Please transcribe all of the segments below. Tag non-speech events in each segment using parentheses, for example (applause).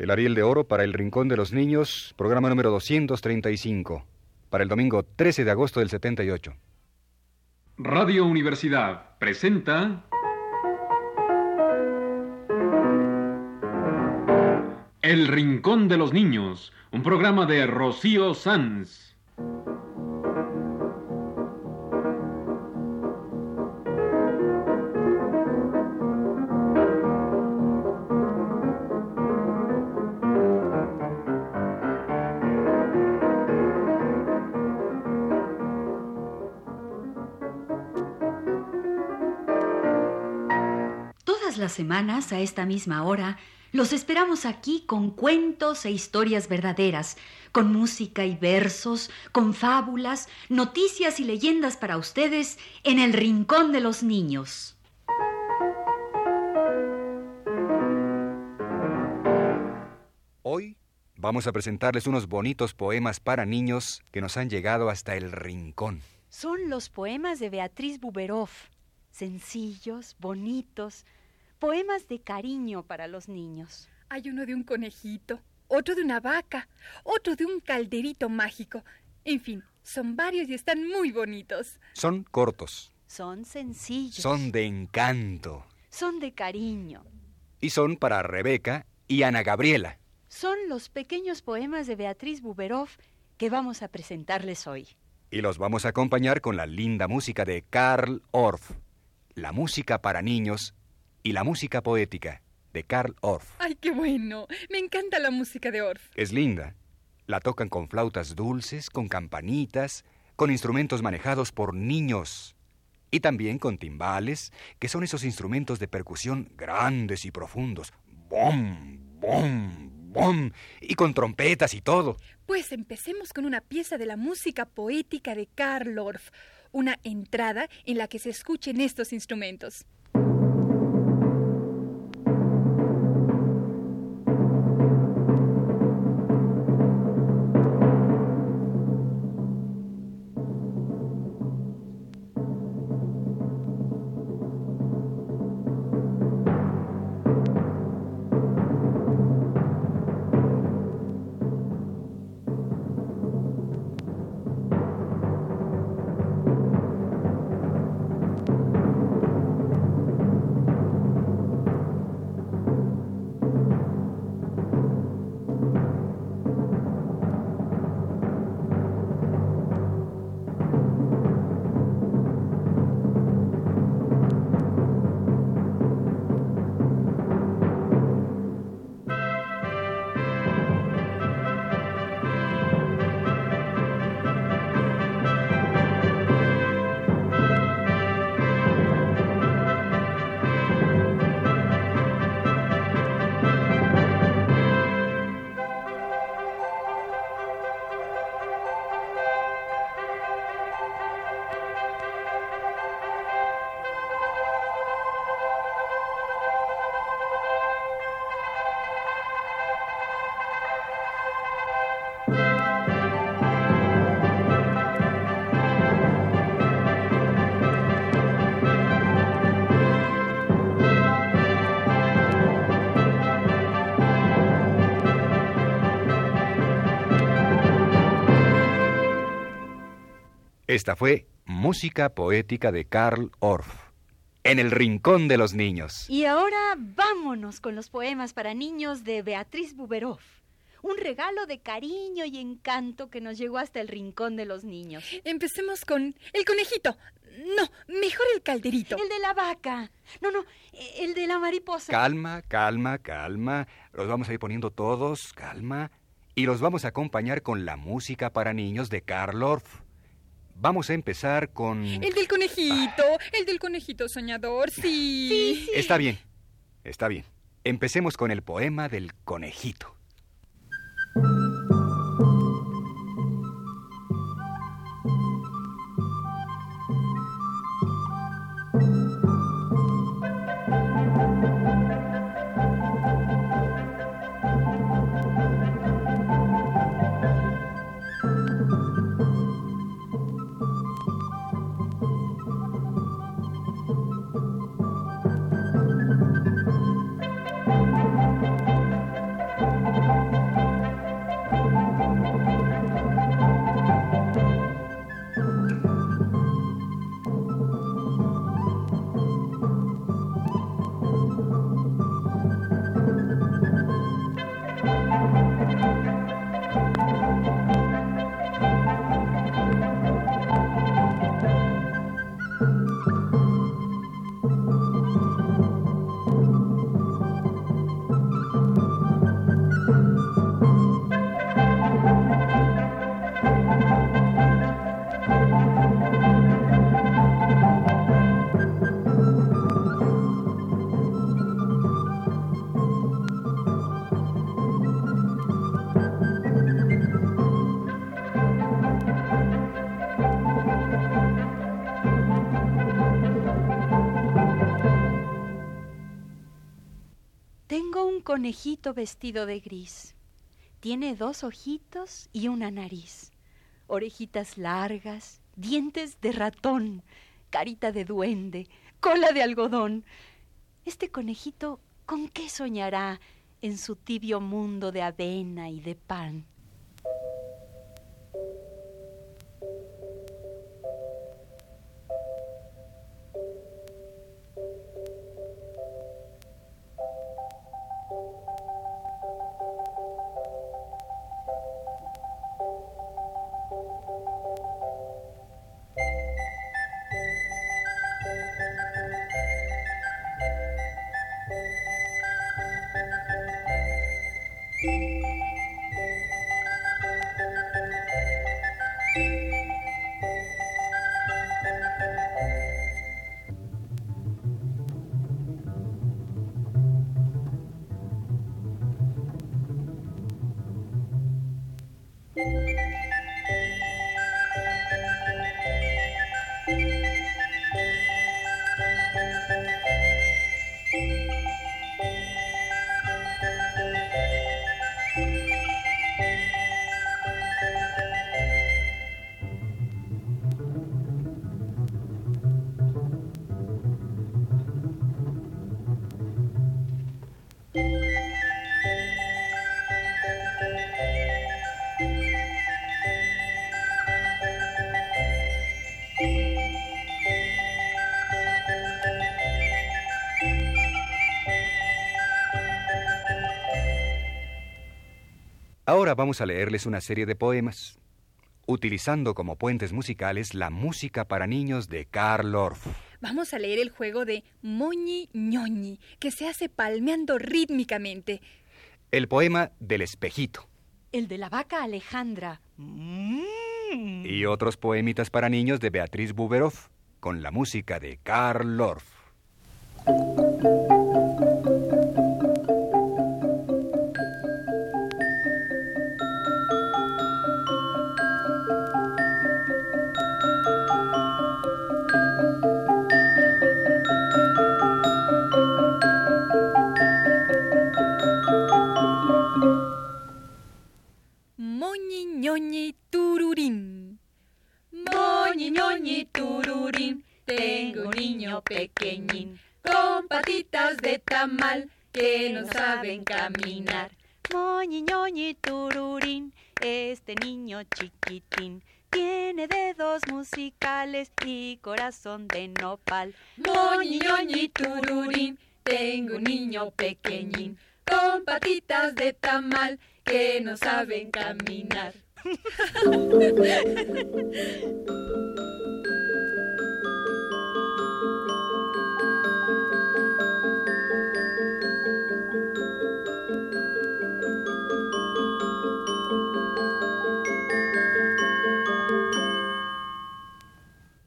El Ariel de Oro para El Rincón de los Niños, programa número 235, para el domingo 13 de agosto del 78. Radio Universidad presenta El Rincón de los Niños, un programa de Rocío Sanz. Semanas, a esta misma hora, los esperamos aquí con cuentos e historias verdaderas, con música y versos, con fábulas, noticias y leyendas para ustedes en el Rincón de los Niños. Hoy vamos a presentarles unos bonitos poemas para niños que nos han llegado hasta el Rincón. Son los poemas de Beatriz Buberoff, sencillos, bonitos, poemas de cariño para los niños. Hay uno de un conejito, otro de una vaca, otro de un calderito mágico. En fin, son varios y están muy bonitos. Son cortos, Son sencillos. son de encanto Son de cariño. y son para Rebeca y Ana Gabriela. Son los pequeños poemas de Beatriz Buberoff que vamos a presentarles hoy. Y los vamos a acompañar con la linda música de Karl Orff, la música para niños y la música poética de Karl Orff. ¡Ay, qué bueno! Me encanta la música de Orff. Es linda. La tocan con flautas dulces, con campanitas, con instrumentos manejados por niños. Y también con timbales, que son esos instrumentos de percusión grandes y profundos. ¡Bom! ¡Bom! ¡Bom! Y con trompetas y todo. Pues empecemos con una pieza de la música poética de Karl Orff, una entrada en la que se escuchen estos instrumentos. Esta fue música poética de Karl Orff, en el Rincón de los Niños. Y ahora vámonos con los poemas para niños de Beatriz Buberoff. Un regalo de cariño y encanto que nos llegó hasta el rincón de los niños. Empecemos con el conejito. No, mejor el calderito. El de la vaca. No, no, el de la mariposa. Calma, calma, calma. Los vamos a ir poniendo todos, calma. Y los vamos a acompañar con la música para niños de Karl Orff. Vamos a empezar con... El del conejito, el del conejito soñador, sí. Está bien, está bien. Empecemos con el poema del conejito. Conejito vestido de gris. Tiene dos ojitos y una nariz, orejitas largas, dientes de ratón, carita de duende, cola de algodón. Este conejito, ¿con qué soñará en su tibio mundo de avena y de pan? Ahora vamos a leerles una serie de poemas, utilizando como puentes musicales la música para niños de Karl Orff. Vamos a leer el juego de Moñi ñoñi, que se hace palmeando rítmicamente. El poema del espejito. El de la vaca Alejandra. Y otros poemitas para niños de Beatriz Buberoff, con la música de Karl Orff. Pequeñín, con patitas de tamal que no saben caminar. Moñi, ñoñi, tururín, este niño chiquitín tiene dedos musicales y corazón de nopal. Moñi, ñoñi, tururín, tengo un niño pequeñín, con patitas de tamal que no saben caminar. (laughs)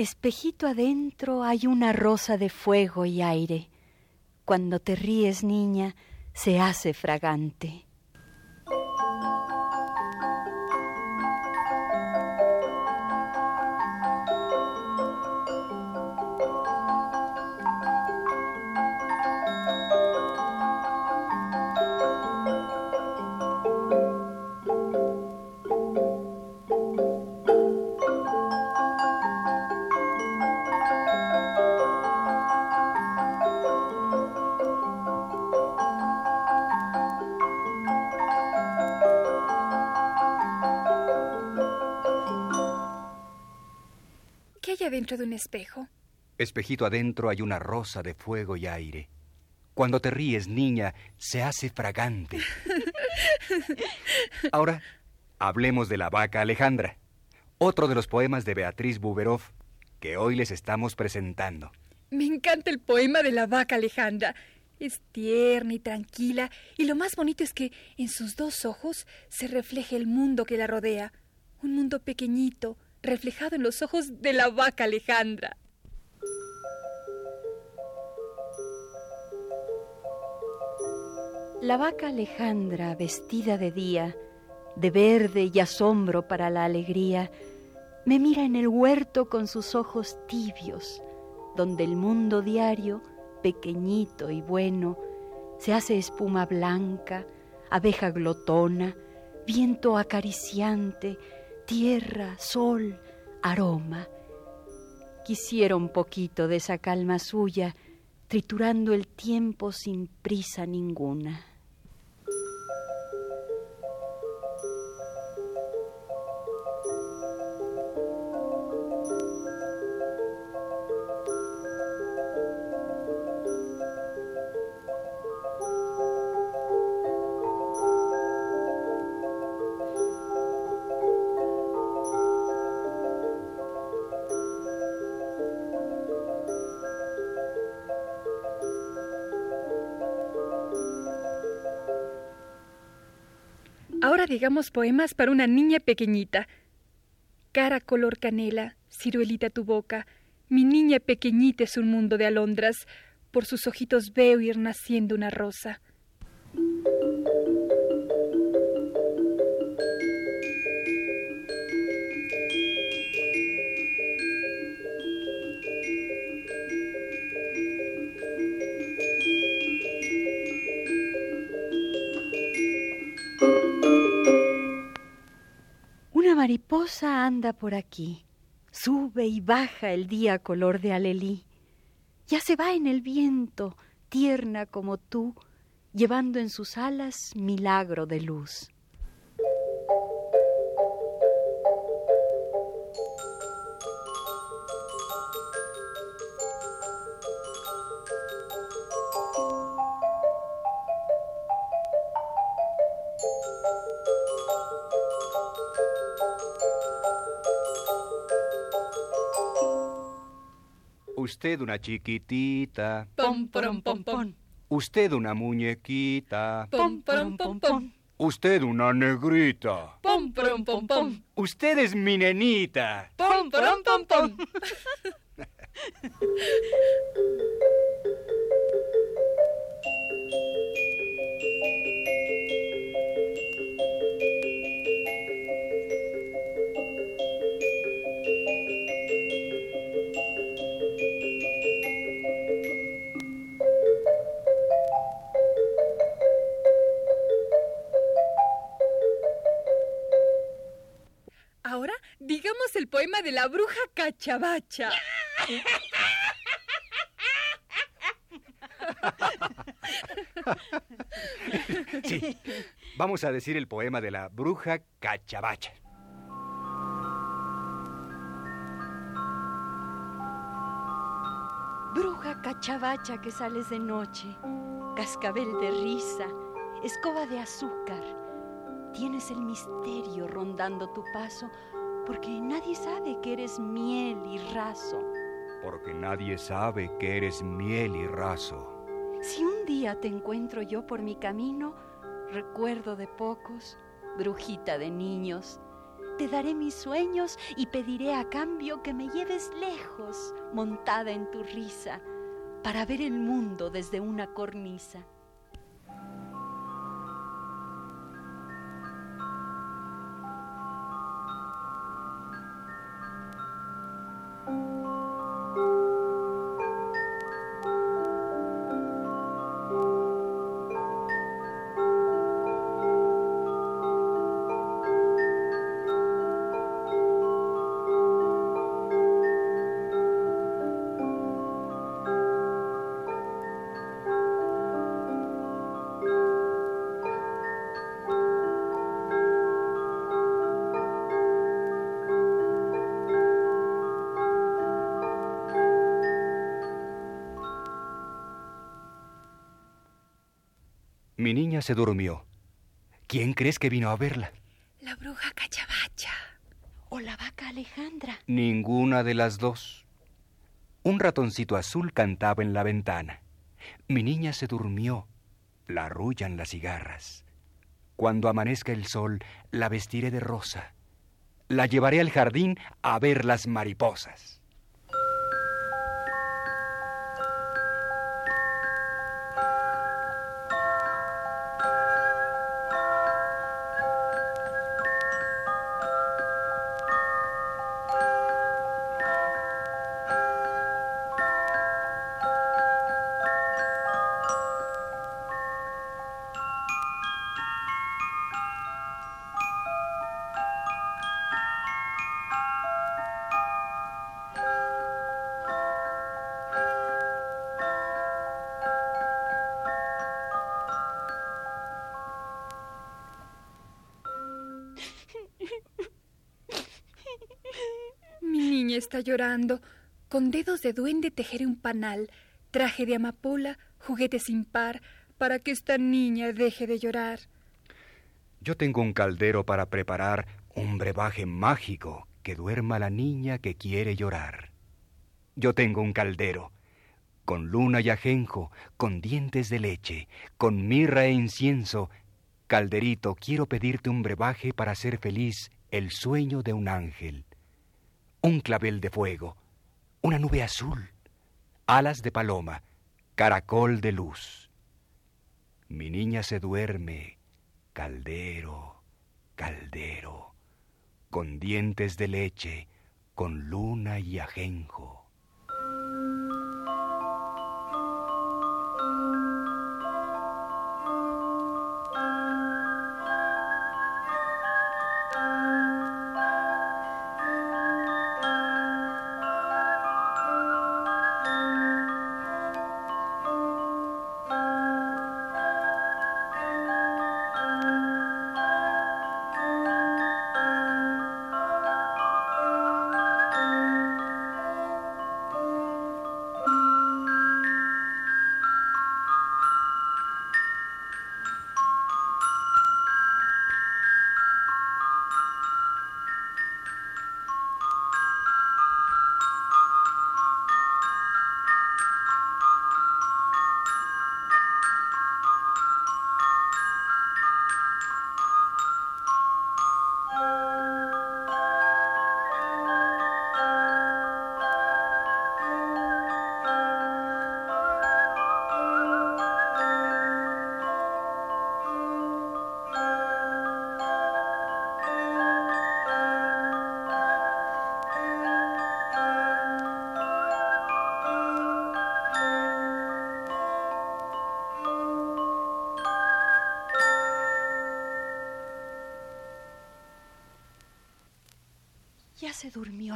Espejito adentro hay una rosa de fuego y aire. Cuando te ríes, niña, se hace fragante. ¿Qué hay adentro de un espejo? Espejito adentro hay una rosa de fuego y aire. Cuando te ríes, niña, se hace fragante. (laughs) Ahora, hablemos de la vaca Alejandra, otro de los poemas de Beatriz Buberoff que hoy les estamos presentando. Me encanta el poema de la vaca Alejandra. Es tierna y tranquila, y lo más bonito es que en sus dos ojos se refleja el mundo que la rodea. Un mundo pequeñito, reflejado en los ojos de la vaca Alejandra. La vaca Alejandra, vestida de día, de verde y asombro para la alegría, me mira en el huerto con sus ojos tibios, donde el mundo diario, pequeñito y bueno, Se hace espuma blanca, abeja glotona, viento acariciante, tierra, sol, aroma. Quisiera un poquito de esa calma suya, triturando el tiempo sin prisa ninguna. Digamos poemas para una niña pequeñita. Cara color canela, ciruelita tu boca, mi niña pequeñita es un mundo de alondras, por sus ojitos veo ir naciendo una rosa. Mariposa anda por aquí, sube y baja el día color de alelí. Ya se va en el viento, tierna como tú, llevando en sus alas milagro de luz. Usted una chiquitita, Pom, porom, pom, pom. usted una muñequita, Pom, porom, pom, pom. usted una negrita, Pom, porom, pom, pom. usted es mi nenita. Pom, porom, pom, pom. (laughs) poema de la bruja Cachabacha. Sí, vamos a decir el poema de la bruja cachabacha. Bruja cachabacha que sales de noche, cascabel de risa, escoba de azúcar. Tienes el misterio rondando tu paso porque nadie sabe que eres miel y raso. Porque nadie sabe que eres miel y raso. Si un día te encuentro yo por mi camino, recuerdo de pocos, brujita de niños, te daré mis sueños y pediré a cambio que me lleves lejos, montada en tu risa, para ver el mundo desde una cornisa. Mi niña se durmió. ¿Quién crees que vino a verla? La bruja Cachabacha. O la vaca Alejandra. Ninguna de las dos. Un ratoncito azul cantaba en la ventana. Mi niña se durmió. La arrullan las cigarras. Cuando amanezca el sol, la vestiré de rosa. La llevaré al jardín a ver las mariposas. Está llorando. Con dedos de duende tejeré un panal, traje de amapola, juguete sin par, para que esta niña deje de llorar. Yo tengo un caldero para preparar un brebaje mágico que duerma la niña que quiere llorar. Yo tengo un caldero, con luna y ajenjo, con dientes de leche, con mirra e incienso. Calderito, quiero pedirte un brebaje para hacer feliz el sueño de un ángel. Un clavel de fuego, una nube azul, alas de paloma, caracol de luz. Mi niña se duerme, caldero, caldero, con dientes de leche, con luna y ajenjo.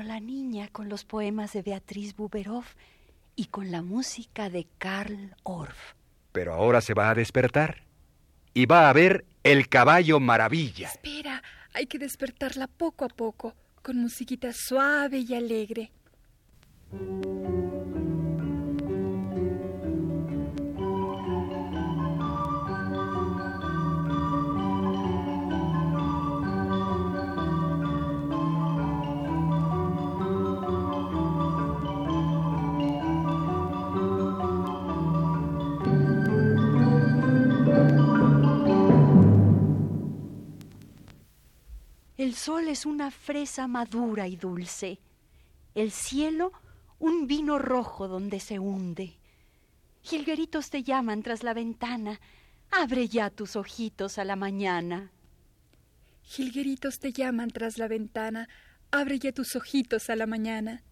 La niña con los poemas de Beatriz Buberov y con la música de Karl Orff. Pero ahora se va a despertar y va a ver el caballo maravilla. Espera, hay que despertarla poco a poco, con musiquita suave y alegre. Sol es una fresa madura y dulce. El cielo un vino rojo donde se hunde. Jilgueritos te llaman tras la ventana. Abre ya tus ojitos a la mañana. Jilgueritos te llaman tras la ventana. Abre ya tus ojitos a la mañana.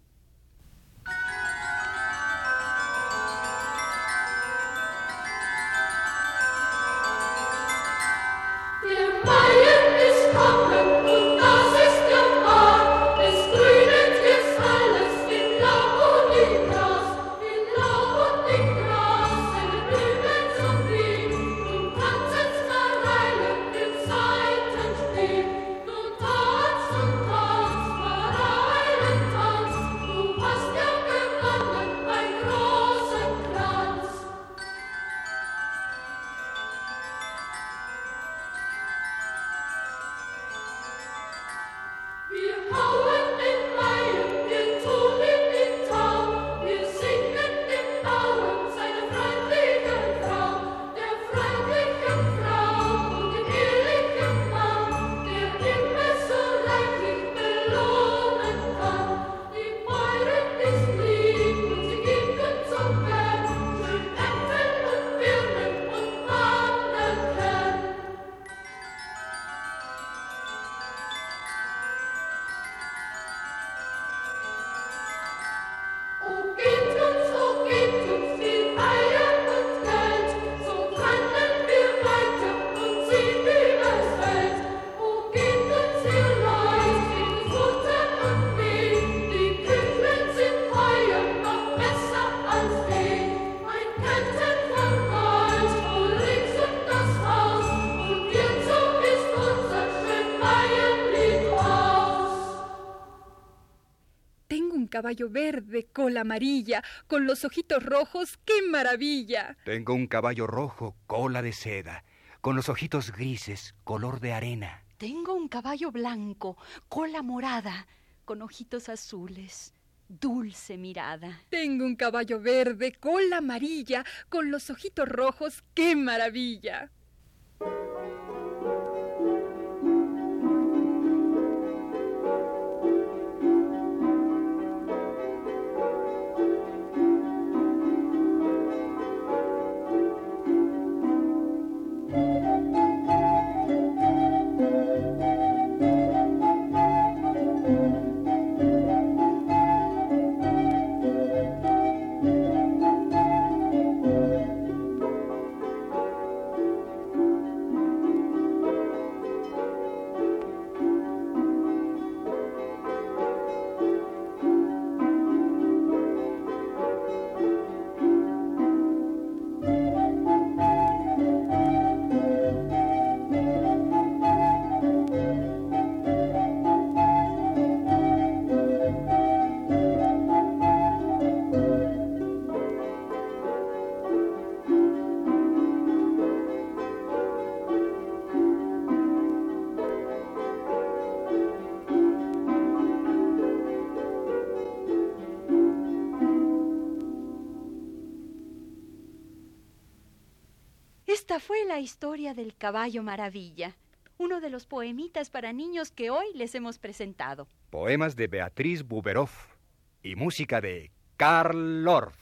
Caballo verde, cola amarilla, con los ojitos rojos, ¡qué maravilla! Tengo un caballo rojo, cola de seda, con los ojitos grises, color de arena. Tengo un caballo blanco, cola morada, con ojitos azules, dulce mirada. Tengo un caballo verde, cola amarilla, con los ojitos rojos, ¡qué maravilla! Esta fue la historia del caballo maravilla, uno de los poemitas para niños que hoy les hemos presentado. Poemas de Beatriz Buberoff y música de Karl Orff.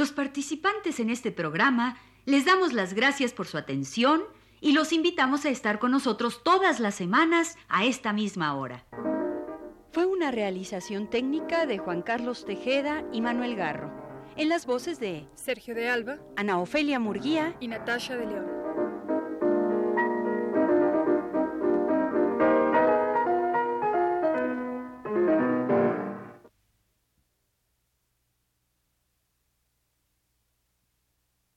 Los participantes en este programa les damos las gracias por su atención y los invitamos a estar con nosotros todas las semanas a esta misma hora. Fue una realización técnica de Juan Carlos Tejeda y Manuel Garro, en las voces de Sergio de Alba Ana Ofelia Murguía y Natasha de León.